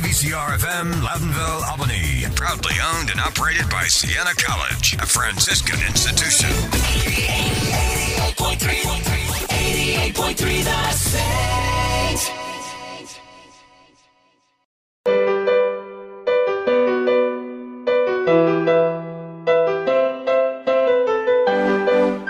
WVCR FM, Loudonville, Albany. Proudly owned and operated by Siena College, a Franciscan institution. 88.3, 88.3 The Saint.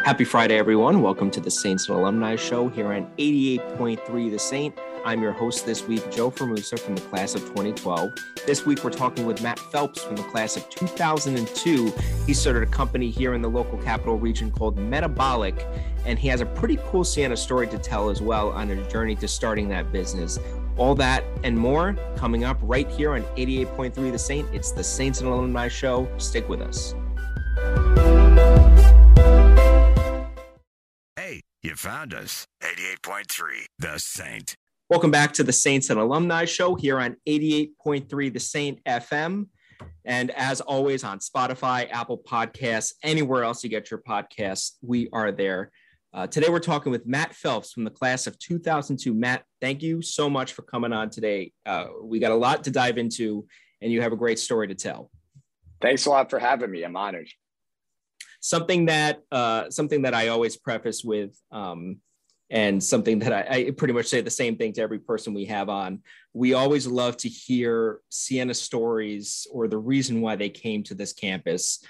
Happy Friday, everyone. Welcome to the Saints and Alumni Show here on 88.3 The Saint. I'm your host this week, Joe Frumusa from the class of 2012. This week, we're talking with Matt Phelps from the class of 2002. He started a company here in the local capital region called Metabolic, and he has a pretty cool Siena story to tell as well on his journey to starting that business. All that and more coming up right here on 88.3 The Saint. It's the Saints and Alumni Show. Stick with us. Hey, you found us. 88.3 The Saint. Welcome back to the Saints and Alumni Show here on 88.3 The Saint FM. And as always, on Spotify, Apple Podcasts, anywhere else you get your podcasts, we are there. Uh, today, we're talking with Matt Phelps from the class of 2002. Matt, thank you so much for coming on today. Uh, we got a lot to dive into, and you have a great story to tell. Thanks a lot for having me. I'm honored. Something that uh, something that I always preface with um, and something that I, I, pretty much say the same thing to every person we have on. We always love to hear Siena stories or the reason why they came to this campus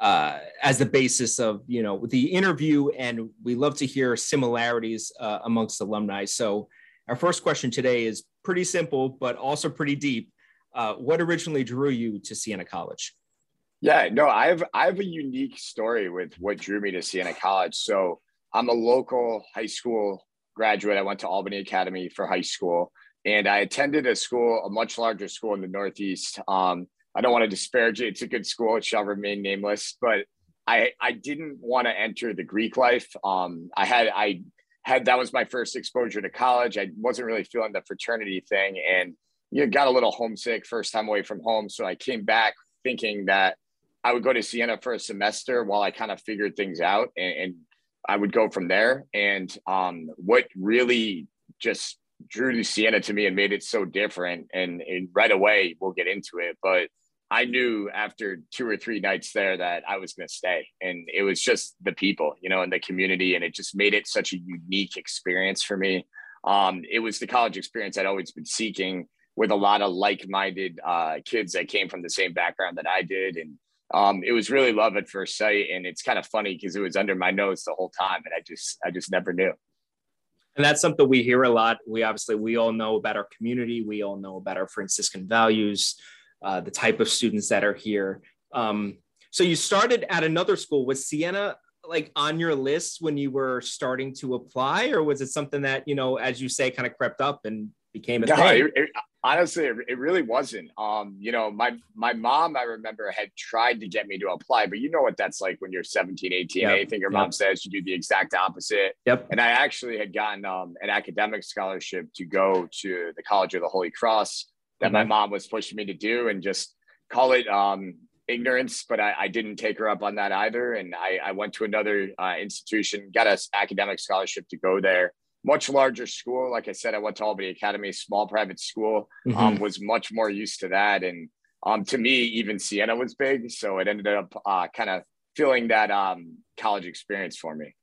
uh, as the basis of you know the interview, and we love to hear similarities uh, amongst alumni. So our first question today is pretty simple, but also pretty deep. Uh, what originally drew you to Siena College? Yeah, no, I have I have a unique story with what drew me to Siena College. So I'm a local high school graduate. I went to Albany Academy for high school, and I attended a school, a much larger school in the Northeast. Um, I don't want to disparage it; it's a good school. It shall remain nameless, but I I didn't want to enter the Greek life. Um, I had I had that was my first exposure to college. I wasn't really feeling the fraternity thing, and you know, got a little homesick first time away from home. So I came back thinking that I would go to Siena for a semester while I kind of figured things out and, and I would go from there. And um, what really just drew Siena to me and made it so different, and, and right away we'll get into it, but I knew after two or three nights there that I was going to stay. And it was just the people, you know, and the community. And it just made it such a unique experience for me. Um, it was the college experience I'd always been seeking with a lot of like minded uh, kids that came from the same background that I did. And um, it was really love at first sight, and it's kind of funny because it was under my nose the whole time, and I just I just never knew. And that's something we hear a lot. We obviously we all know about our community. We all know about our Franciscan values, uh, the type of students that are here. Um, so you started at another school. Was Siena like on your list when you were starting to apply, or was it something that you know, as you say, kind of crept up and became a no, thing? It, honestly it, really wasn't um you know my my mom i remember had tried to get me to apply but you know what that's like when you're 17 18 yep. anything your yep. mom says you do the exact opposite yep and i actually had gotten um, an academic scholarship to go to the college of the holy cross that mm-hmm. my mom was pushing me to do and just call it um ignorance but I, I didn't take her up on that either and i, I went to another uh, institution got an academic scholarship to go there much larger school. Like I said, I went to Albany Academy, small private school, mm-hmm. um, was much more used to that. And um, to me, even Siena was big. So it ended up uh, kind of feeling that um, college experience for me.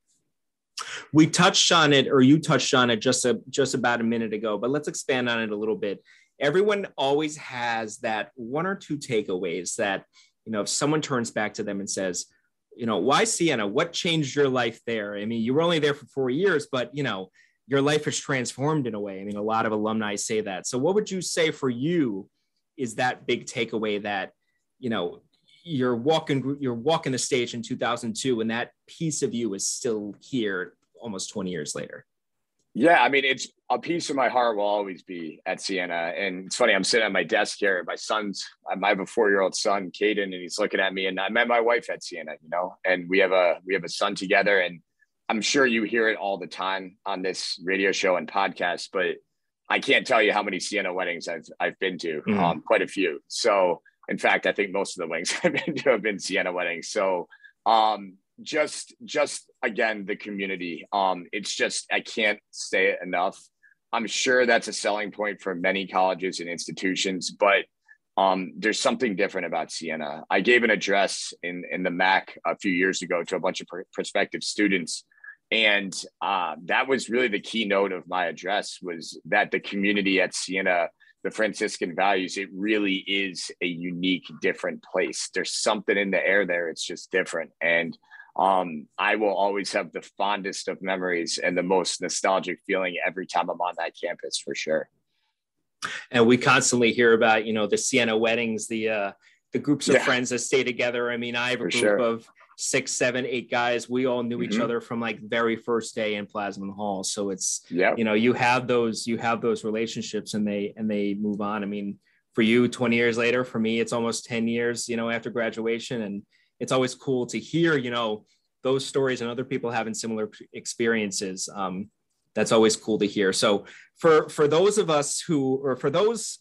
We touched on it, or you touched on it just a, just about a minute ago, but let's expand on it a little bit. Everyone always has that one or two takeaways that, you know, if someone turns back to them and says, you know, why Siena? What changed your life there? I mean, you were only there for four years, but you know, your life has transformed in a way. I mean, a lot of alumni say that. So, what would you say for you is that big takeaway that you know you're walking you're walking the stage in 2002, and that piece of you is still here almost 20 years later? Yeah, I mean, it's a piece of my heart will always be at Siena. And it's funny, I'm sitting at my desk here. My son's, I have a four year old son, Caden, and he's looking at me. And I met my wife at Siena, you know, and we have a we have a son together. And I'm sure you hear it all the time on this radio show and podcast, but I can't tell you how many Siena weddings I've I've been to. Mm. Um, quite a few. So in fact, I think most of the weddings I've been to have been Siena weddings. So um, just just again the community. Um, it's just I can't say it enough. I'm sure that's a selling point for many colleges and institutions, but um, there's something different about Siena. I gave an address in in the MAC a few years ago to a bunch of pr- prospective students, and uh, that was really the keynote of my address was that the community at Siena, the Franciscan values, it really is a unique, different place. There's something in the air there. It's just different, and um, I will always have the fondest of memories and the most nostalgic feeling every time I'm on that campus for sure and we constantly hear about you know the Siena weddings, the uh, the groups of yeah. friends that stay together. I mean, I have a For group sure. of six, seven, eight guys. We all knew mm-hmm. each other from like very first day in Plassmann Hall. So it's yeah, you know, you have those you have those relationships, and they and they move on. I mean, for you, twenty years later, for me, it's almost ten years. You know, after graduation, and it's always cool to hear. You know those stories and other people having similar experiences. Um, that's always cool to hear. So for for those of us who or for those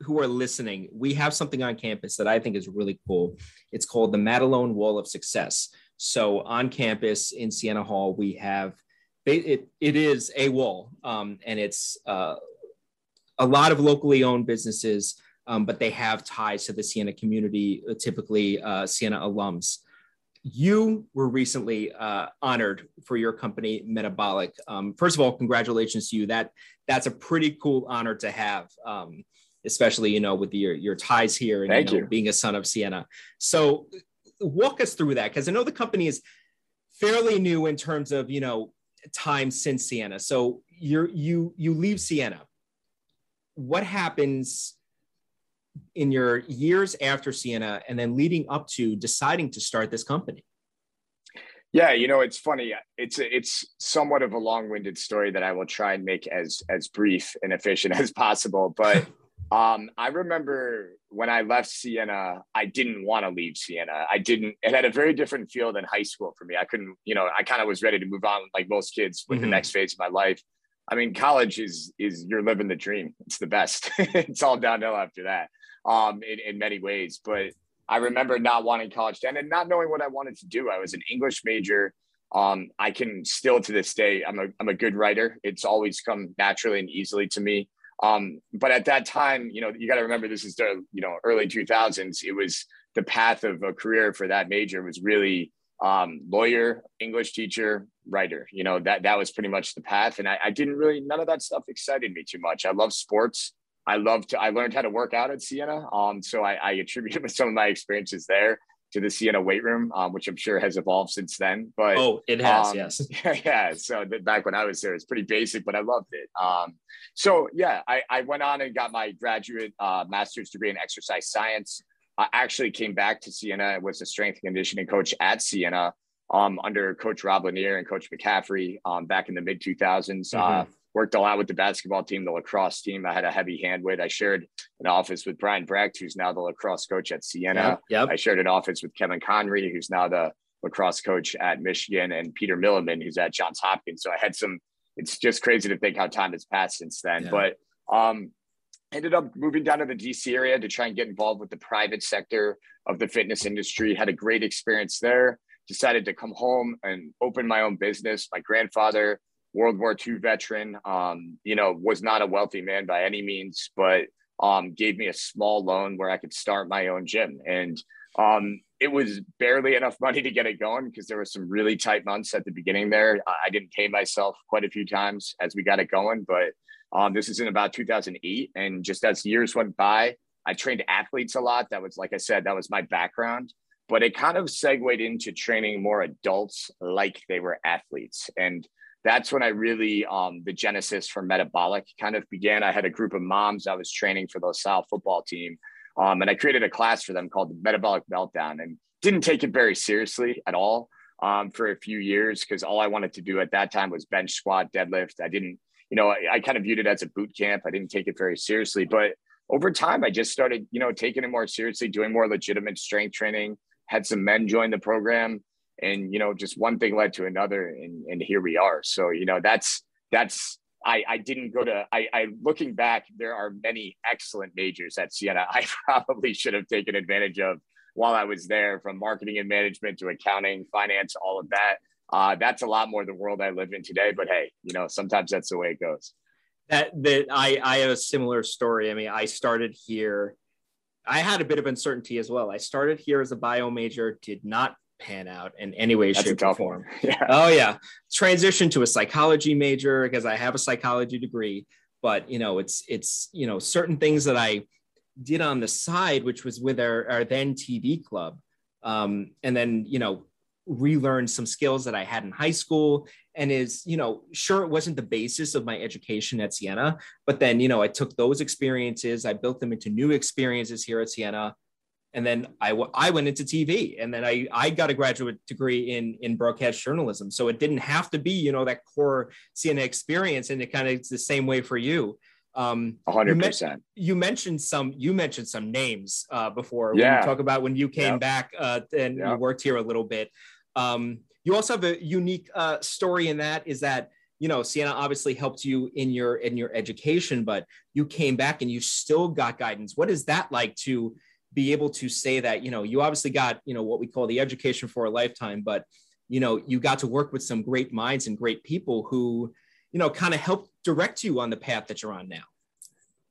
who are listening, we have something on campus that I think is really cool. It's called the Madelone Wall of Success. So on campus in Siena Hall, we have it. It is a wall, um, and it's uh, a lot of locally owned businesses, um, but they have ties to the Siena community, uh, typically uh, Siena alums you were recently uh, honored for your company metabolic um, first of all congratulations to you that that's a pretty cool honor to have um, especially you know with your your ties here and Thank you know, you. being a son of Siena. so walk us through that because i know the company is fairly new in terms of you know time since Siena. so you're you you leave Siena. what happens in your years after Siena and then leading up to deciding to start this company? Yeah, you know, it's funny. It's it's somewhat of a long-winded story that I will try and make as as brief and efficient as possible. But um, I remember when I left Siena, I didn't want to leave Siena. I didn't. It had a very different feel than high school for me. I couldn't, you know, I kind of was ready to move on, like most kids, with mm-hmm. the next phase of my life. I mean, college is is you're living the dream. It's the best. it's all downhill after that um, in, in many ways. But I remember not wanting college then and not knowing what I wanted to do. I was an English major. Um, I can still to this day, I'm a, I'm a good writer. It's always come naturally and easily to me. Um, but at that time, you know, you got to remember this is the, you know, early 2000s. It was the path of a career for that major was really um, lawyer, English teacher, writer. You know, that, that was pretty much the path. And I, I didn't really, none of that stuff excited me too much. I love sports. I love to, I learned how to work out at Siena. Um, so I, I attribute some of my experiences there to the Siena weight room, um, which I'm sure has evolved since then. But oh, it has, um, yes. Yeah, yeah. So back when I was there, it's pretty basic, but I loved it. Um, so yeah, I, I went on and got my graduate uh, master's degree in exercise science. I actually came back to Siena and was a strength and conditioning coach at Siena um, under Coach Rob Lanier and Coach McCaffery um, back in the mid 2000s. Uh, mm-hmm. Uh, worked a lot with the basketball team, the lacrosse team. I had a heavy hand with. I shared an office with Brian Brecht, who's now the lacrosse coach at Siena. Yep, yep. I shared an office with Kevin Conry, who's now the lacrosse coach at Michigan, and Peter Milliman, who's at Johns Hopkins. So I had some. It's just crazy to think how time has passed since then. Yeah. But um, ended up moving down to the DC area to try and get involved with the private sector of the fitness industry. Had a great experience there. Decided to come home and open my own business. My grandfather World War II veteran. Um, you know, was not a wealthy man by any means, but um, gave me a small loan where I could start my own gym. And um, it was barely enough money to get it going because there were some really tight months at the beginning there. I didn't pay myself quite a few times as we got it going, but um, this is in about 2008. And just as years went by, I trained athletes a lot. That was, like I said, that was my background. But it kind of segued into training more adults like they were athletes. And that's when I really um, the genesis for metabolic kind of began. I had a group of moms I was training for the South football team, um, and I created a class for them called the Metabolic Meltdown, and didn't take it very seriously at all um, for a few years because all I wanted to do at that time was bench squat, deadlift. I didn't, you know, I, I kind of viewed it as a boot camp. I didn't take it very seriously, but over time, I just started, you know, taking it more seriously, doing more legitimate strength training. Had some men join the program and you know just one thing led to another and, and here we are so you know that's that's I, I didn't go to I, I looking back there are many excellent majors at siena i probably should have taken advantage of while i was there from marketing and management to accounting finance all of that uh, that's a lot more the world i live in today but hey you know sometimes that's the way it goes That that I I have a similar story. I mean, I started here. I had a bit of uncertainty as well. I started here as a bio major, did not pan out in any way, That's shape, or form. Yeah. Oh yeah. Transition to a psychology major because I have a psychology degree. But you know, it's it's you know certain things that I did on the side, which was with our, our then TV club. Um, and then, you know, relearned some skills that I had in high school and is, you know, sure it wasn't the basis of my education at Siena, but then, you know, I took those experiences, I built them into new experiences here at Siena. And then I, w- I went into TV and then I, I got a graduate degree in, in broadcast journalism. So it didn't have to be, you know, that core Siena experience. And it kind of, it's the same way for you. Um, hundred percent. You mentioned some. You mentioned some names uh, before. Yeah. talk about when you came yep. back uh, and yep. you worked here a little bit. Um, you also have a unique uh, story in that is that you know Siena obviously helped you in your in your education, but you came back and you still got guidance. What is that like to be able to say that you know you obviously got you know what we call the education for a lifetime, but you know you got to work with some great minds and great people who you know, kind of help direct you on the path that you're on now?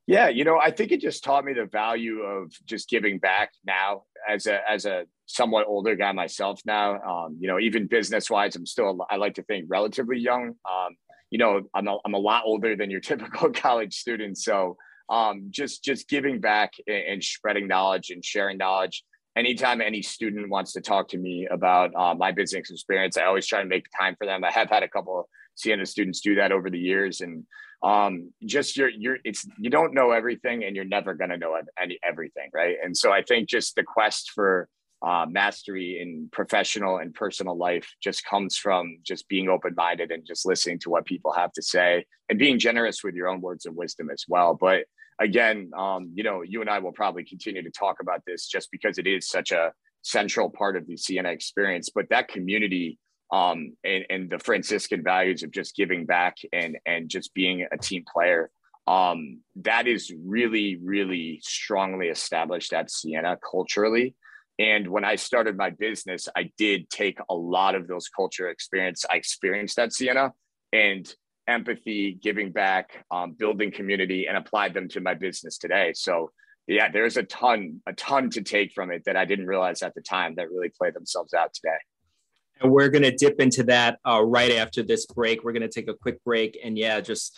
Yeah, you know, I think it just taught me the value of just giving back now as a as a somewhat older guy myself now. Um, you know, even business wise, I'm still I like to think relatively young. Um, you know, I'm a, I'm a lot older than your typical college student, so um, just just giving back and, spreading knowledge and sharing knowledge. Anytime any student wants to talk to me about uh, my business experience, I always try to make time for them. I have had a couple of Siena students do that over the years, and um, just your your it's you don't know everything, and you're never going to know any everything, right? And so I think just the quest for uh, mastery in professional and personal life just comes from just being open minded and just listening to what people have to say and being generous with your own words of wisdom as well. But again, um, you know, you and I will probably continue to talk about this just because it is such a central part of the Siena experience. But that community um, and, and the Franciscan values of just giving back and and just being a team player. Um, that is really, really strongly established at Siena culturally. And when I started my business, I did take a lot of those culture experience I experienced at Siena and empathy, giving back, um, building community, and applied them to my business today. So yeah, there's a ton, a ton to take from it that I didn't realize at the time that really play themselves out today. And we're going to dip into that uh, right after this break. We're going to take a quick break. And yeah, just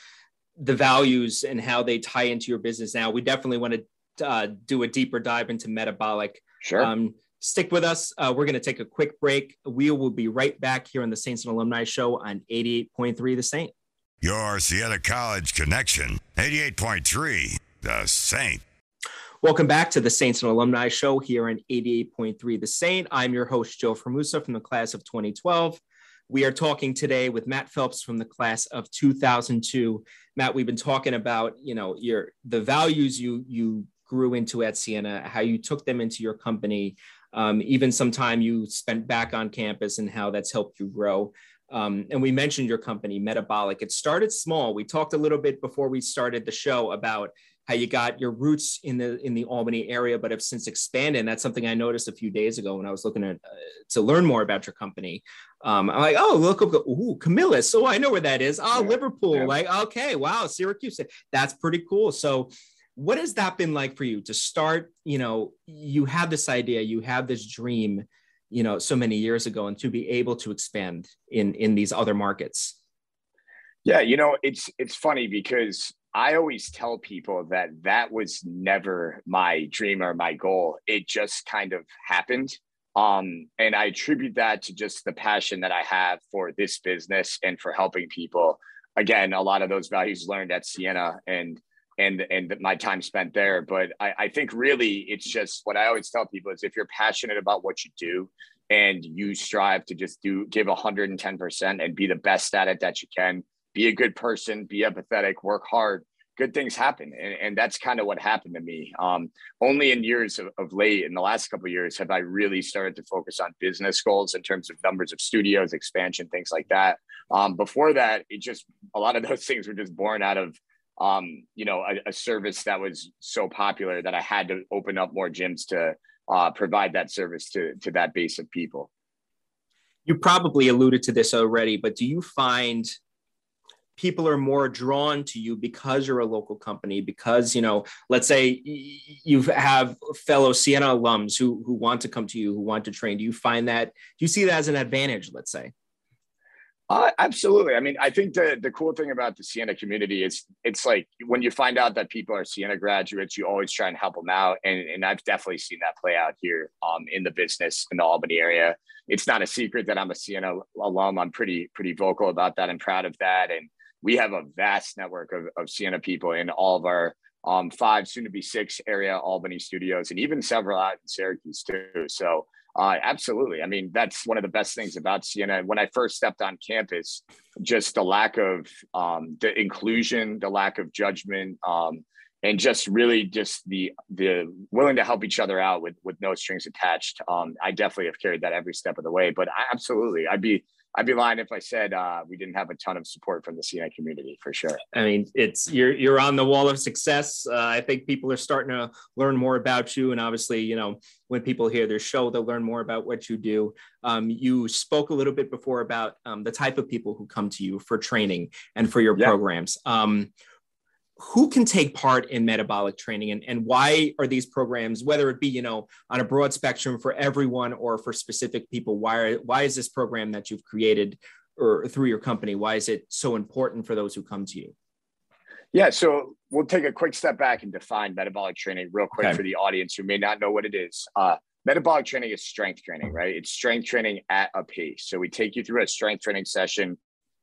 the values and how they tie into your business now. We definitely want to uh, do a deeper dive into metabolic. Sure. Um, stick with us. Uh, we're going to take a quick break. We will be right back here on the Saints and Alumni Show on 88.3 The Saint. Your Siena College connection, 88.3 The Saint. Welcome back to the Saints and Alumni Show here on 88.3 The Saint. I'm your host, Joe Frumusa from the class of 2012. We are talking today with Matt Phelps from the class of 2002. Matt, we've been talking about, you know, your the values you you grew into at Siena, how you took them into your company, um, even some time you spent back on campus and how that's helped you grow. Um, and we mentioned your company, Metabolic. It started small. We talked a little bit before we started the show about how you got your roots in the in the Albany area, but have since expanded. And that's something I noticed a few days ago when I was looking at uh, to learn more about your company. Um, I'm like, oh, look, look, ooh, Camillus. Oh, I know where that is. Oh, yeah. Liverpool. Yeah. Like, okay, wow, Syracuse. That's pretty cool. So, what has that been like for you to start? You know, you have this idea, you have this dream, you know, so many years ago, and to be able to expand in in these other markets. Yeah, you know, it's it's funny because I always tell people that that was never my dream or my goal. It just kind of happened. Um, and I attribute that to just the passion that I have for this business and for helping people. Again, a lot of those values learned at Siena and and and my time spent there. But I, I think really it's just what I always tell people is if you're passionate about what you do and you strive to just do give 110% and be the best at it that you can, be a good person, be empathetic, work hard, good things happen. And, and that's kind of what happened to me. Um, only in years of, of, late, in the last couple years, have I really started to focus on business goals in terms of numbers of studios, expansion, things like that. Um, before that, it just, a lot of those things were just born out of, um, you know, a, a, service that was so popular that I had to open up more gyms to uh, provide that service to, to that base of people. You probably alluded to this already, but do you find people are more drawn to you because you're a local company because you know let's say you have fellow siena alums who who want to come to you who want to train do you find that do you see that as an advantage let's say uh, absolutely. I mean, I think the the cool thing about the Siena community is it's like when you find out that people are Siena graduates, you always try and help them out, and and I've definitely seen that play out here um, in the business in the Albany area. It's not a secret that I'm a Siena alum. I'm pretty pretty vocal about that and proud of that. And we have a vast network of, of Siena people in all of our um, five, soon to be six area Albany studios, and even several out in Syracuse too. So uh, absolutely. I mean, that's one of the best things about Siena. When I first stepped on campus, just the lack of um, the inclusion, the lack of judgment, um, and just really just the the willing to help each other out with with no strings attached. Um, I definitely have carried that every step of the way. But I, absolutely, I'd be I'd be lying if I said uh, we didn't have a ton of support from the Siena community for sure. I mean, it's you're you're on the wall of success. Uh, I think people are starting to learn more about you, and obviously, you know, when people hear their show, they'll learn more about what you do. Um, you spoke a little bit before about um, the type of people who come to you for training and for your yeah. programs. Um, who can take part in metabolic training and, and why are these programs whether it be you know on a broad spectrum for everyone or for specific people why why is this program that you've created or through your company why is it so important for those who come to you? Yeah so we'll take a quick step back and define metabolic training real quick okay. for the audience who may not know what it is. Uh, metabolic training is strength training right? It's strength training at a pace so we take you through a strength training session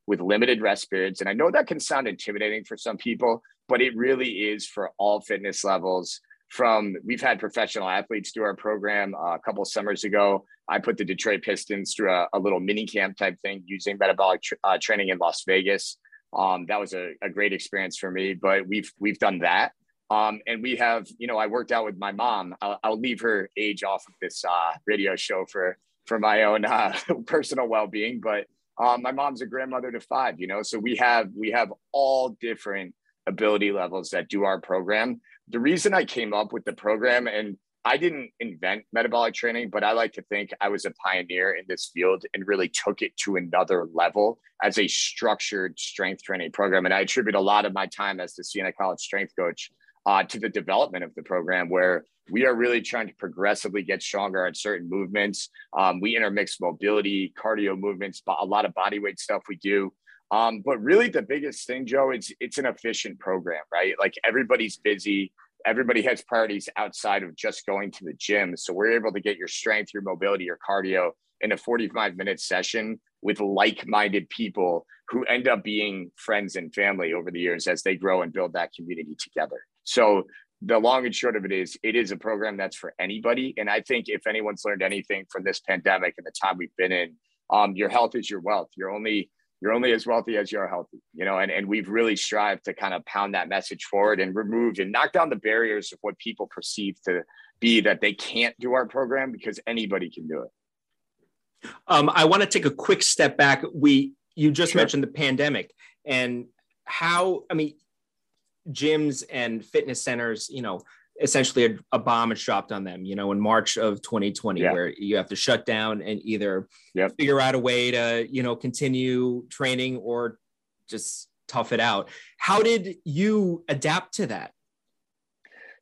with limited rest periods. And i know that can sound intimidating for some people but it really is for all fitness levels. From we've had professional athletes do our program uh, a couple summers ago. I put the Detroit Pistons through a, a little mini camp type thing using metabolic tr- uh, training in Las Vegas. Um, that was a, a, great experience for me. But we've we've done that, um, and we have you know I worked out with my mom. I'll, I'll leave her age off of this uh, radio show for for my own uh, personal well being, but um, my mom's a grandmother to five. You know, so we have we have all different ability levels that do our program. The reason I came up with the program, and I didn't invent metabolic training, but I like to think I was a pioneer in this field and really took it to another level as a structured strength training program. And I attribute a lot of my time as the Siena College strength coach uh, to the development of the program, where we are really trying to progressively get stronger at certain movements. Um, we intermix mobility, cardio movements, a lot of body weight stuff we do. Um, but really, the biggest thing, Joe, it's it's an efficient program, right? Like everybody's busy, everybody has priorities outside of just going to the gym. So we're able to get your strength, your mobility, your cardio in a 45 minute session with like-minded people who end up being friends and family over the years as they grow and build that community together. So the long and short of it is it is a program that's for anybody and i think if anyone's learned anything from this pandemic and the time we've been in um, your health is your wealth you're only you're only as wealthy as you're healthy, you know, and, and we've really strived to kind of pound that message forward and remove and knock down the barriers of what people perceive to be that they can't do our program because anybody can do it. Um, I want to take a quick step back. We you just sure. mentioned the pandemic and how I mean gyms and fitness centers, you know, essentially a, a, bomb is dropped on them, you know, in March of 2020, yeah. where you have to shut down and either yep. figure out a way to, you know, continue training or just tough it out. How did you adapt to that?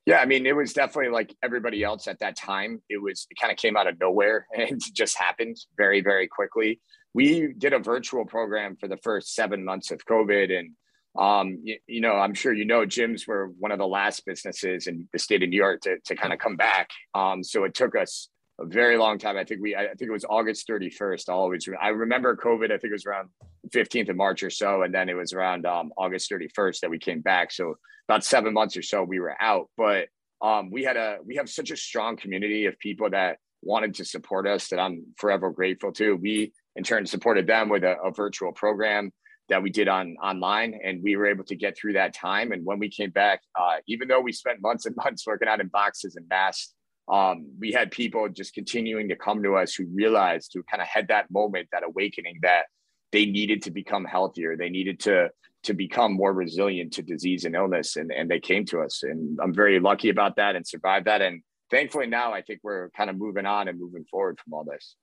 Yeah, I mean, it was definitely like everybody else at that time. It was, it kind of came out of nowhere and just happened very, very quickly. We did a virtual program for the first seven months of COVID and um, you, you, know, I'm sure you know gyms were one of the last businesses in the state of New York to, to kind of come back. Um, so it took us a very long time. I think we, I think it was August 31st. I always, I remember COVID. I think it was around 15th of March or so, and then it was around um, August 31st that we came back. So about seven months or so we were out, but um, we had a, we have such a strong community of people that wanted to support us that I'm forever grateful to. We in turn supported them with a, a virtual program that we did on online and we were able to get through that time. And when we came back uh, even though we spent months and months working out in boxes and masks um, we had people just continuing to come to us who realized who kind of had that moment that awakening that they needed to become healthier. They needed to to become more resilient to disease and illness and, and they came to us. And i'm very lucky about that and survived that. And thankfully now i think we're kind of moving on and moving forward from all this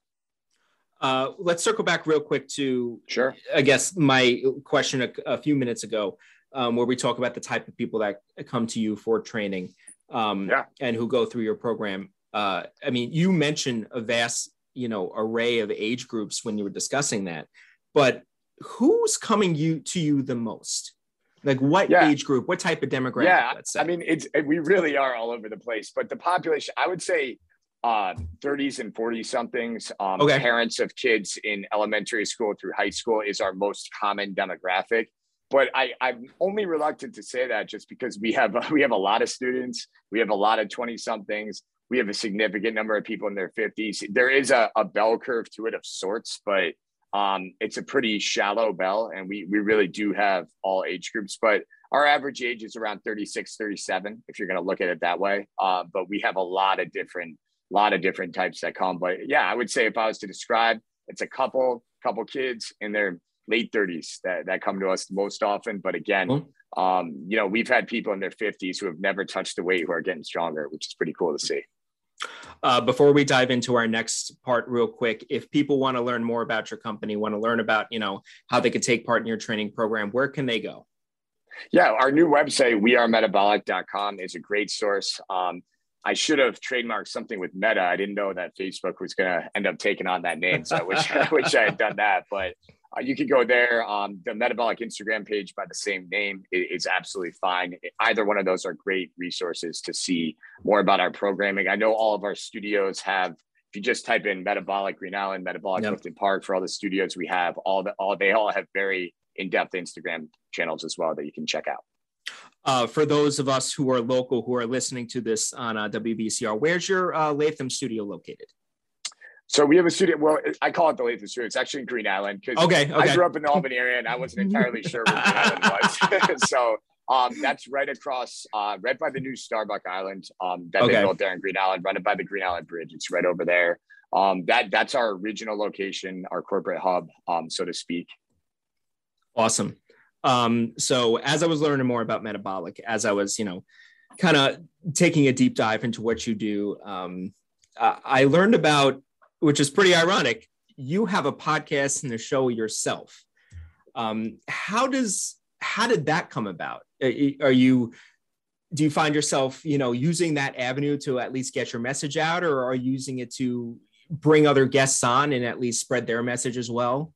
Uh, let's circle back real quick to sure. I guess my question a, a few minutes ago, um, where we talk about the type of people that come to you for training um, yeah. and who go through your program. Uh, I mean, you mentioned a vast, you know, array of age groups when you were discussing that, but who's coming you to you the most? Like what yeah. age group, what type of demographic? Yeah, I mean, it's we really are all over the place, but the population, I would say, uh, 30s and 40 somethings, um, okay. parents of kids in elementary school through high school is our most common demographic. But I, I'm only reluctant to say that just because we have we have a lot of students, we have a lot of 20 somethings, we have a significant number of people in their 50s. There is a, a bell curve to it of sorts, but um, it's a pretty shallow bell, and we we really do have all age groups, but our average age is around 36, 37, if you're going to look at it that way. Uh, but we have a lot of different lot of different types that come. But yeah, I would say if I was to describe, it's a couple couple kids in their late 30s that, that come to us most often. But again, mm-hmm. um, you know, we've had people in their 50s who have never touched the weight who are getting stronger, which is pretty cool to see. Uh, before we dive into our next part real quick if people want to learn more about your company want to learn about you know how they could take part in your training program where can they go yeah our new website wearemetabolic.com is a great source um, i should have trademarked something with meta i didn't know that facebook was going to end up taking on that name so i wish, I wish i had done that but uh, you can go there. Um, the metabolic Instagram page by the same name is, is, absolutely fine. Either one of those are great resources to see more about our programming. I know all of our studios have. If you just type in metabolic Green Island, metabolic yep. Clifton Park for all the studios we have, all the all they all have very in-depth Instagram channels as well that you can check out. Uh, for those of us who are local who are listening to this on uh, WVCR, where's your uh, Latham studio located? So we have a studio. Well, I call it the Latham Studio. It's actually in Green Island because okay, okay, I grew up in the Albany area and I wasn't entirely sure where Green Island was. so um, that's right across, uh, right by the new Starbuck Island um, that okay. they built there in Green Island, right by the Green Island Bridge. It's right over there. Um, that that's our original location, our corporate hub, um, so to speak. Awesome. Um, so as I was learning more about metabolic, as I was, you know, kind of taking a deep dive into what you do, um, I learned about which is pretty ironic. You have a podcast and a show yourself. Um, how does how did that come about? Are you do you find yourself you know using that avenue to at least get your message out, or are you using it to bring other guests on and at least spread their message as well?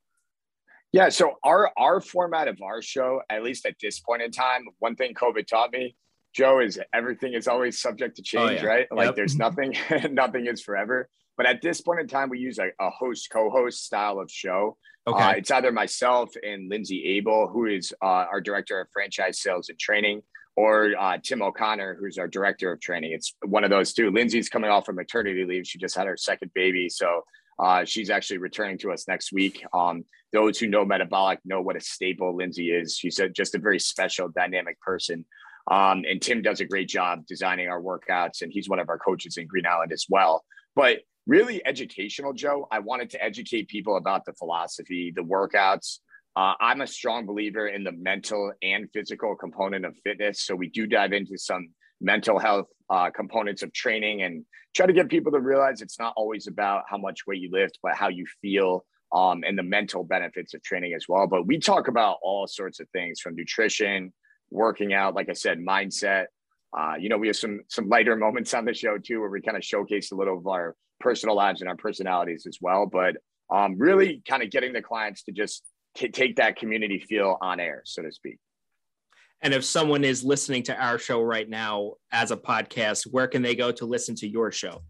Yeah, so our our format of our show, at least at this point in time, one thing COVID taught me, Joe, is everything is always subject to oh, change, oh, yeah. right? Like yep. there's nothing, nothing is forever. But at this point in time, we use a, a host co-host style of show. Okay. Uh, it's either myself and Lindsay Abel, who is uh, our director of franchise sales and training, or uh, Tim O'Connor, who's our director of training. It's one of those two. Lindsay's coming off from maternity leave. She just had her second baby. So uh, she's actually returning to us next week. Um, those who know metabolic know what a staple Lindsay is. She's a, just a very special, dynamic person. Um, and Tim does a great job designing our workouts, and he's one of our coaches in Green Island as well. But really educational, Joe. I wanted to educate people about the philosophy, the workouts. Uh, I'm a strong believer in the mental and physical component of fitness. So we do dive into some mental health uh, components of training and try to get people to realize it's not always about how much weight you lift, but how you feel um, and the mental benefits of training as well. But we talk about all sorts of things from nutrition, working out, like I said, mindset. Uh, you know, we have some some lighter moments on the show too, where we kind of showcase a little of our personal lives and our personalities as well. But um, really kind of getting the clients to just t- take that community feel on air, so to speak. And if someone is listening to our show right now as a podcast, where can they go to listen to your show?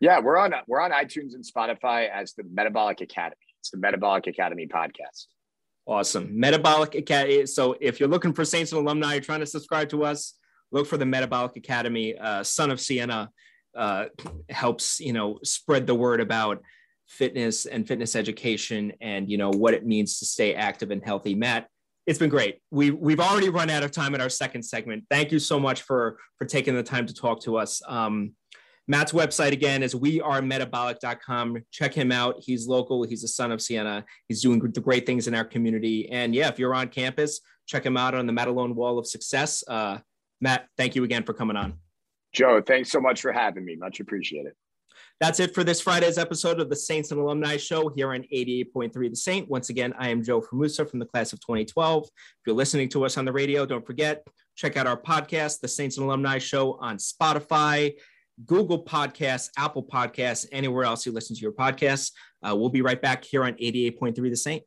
Yeah, we're on we're on iTunes and Spotify as the Metabolic Academy. It's the Metabolic Academy podcast. Awesome. Metabolic Academy. So if you're looking for Saints and alumni, you're trying to subscribe to us, look for the Metabolic Academy. Uh, Son of Siena uh, helps you know spread the word about fitness and fitness education and you know what it means to stay active and healthy matt it's been great. We we've already run out of time in our second segment. Thank you so much for for taking the time to talk to us. Um, matt's website again is wearemetabolic.com check him out. He's local. He's a son of siena. He's doing the great things in our community. And yeah if you're on campus check him out on the matalone wall of success. Uh, matt thank you again for coming on. Joe, thanks so much for having me. Much appreciated. That's it for this Friday's episode of the Saints and Alumni Show here on 88.3 The Saint. Once again, I am Joe Frumusa from the class of 2012. If you're listening to us on the radio, don't forget, check out our podcast, The Saints and Alumni Show on Spotify, Google Podcasts, Apple Podcasts, anywhere else you listen to your podcasts. Uh, we'll be right back here on 88.3 The Saint.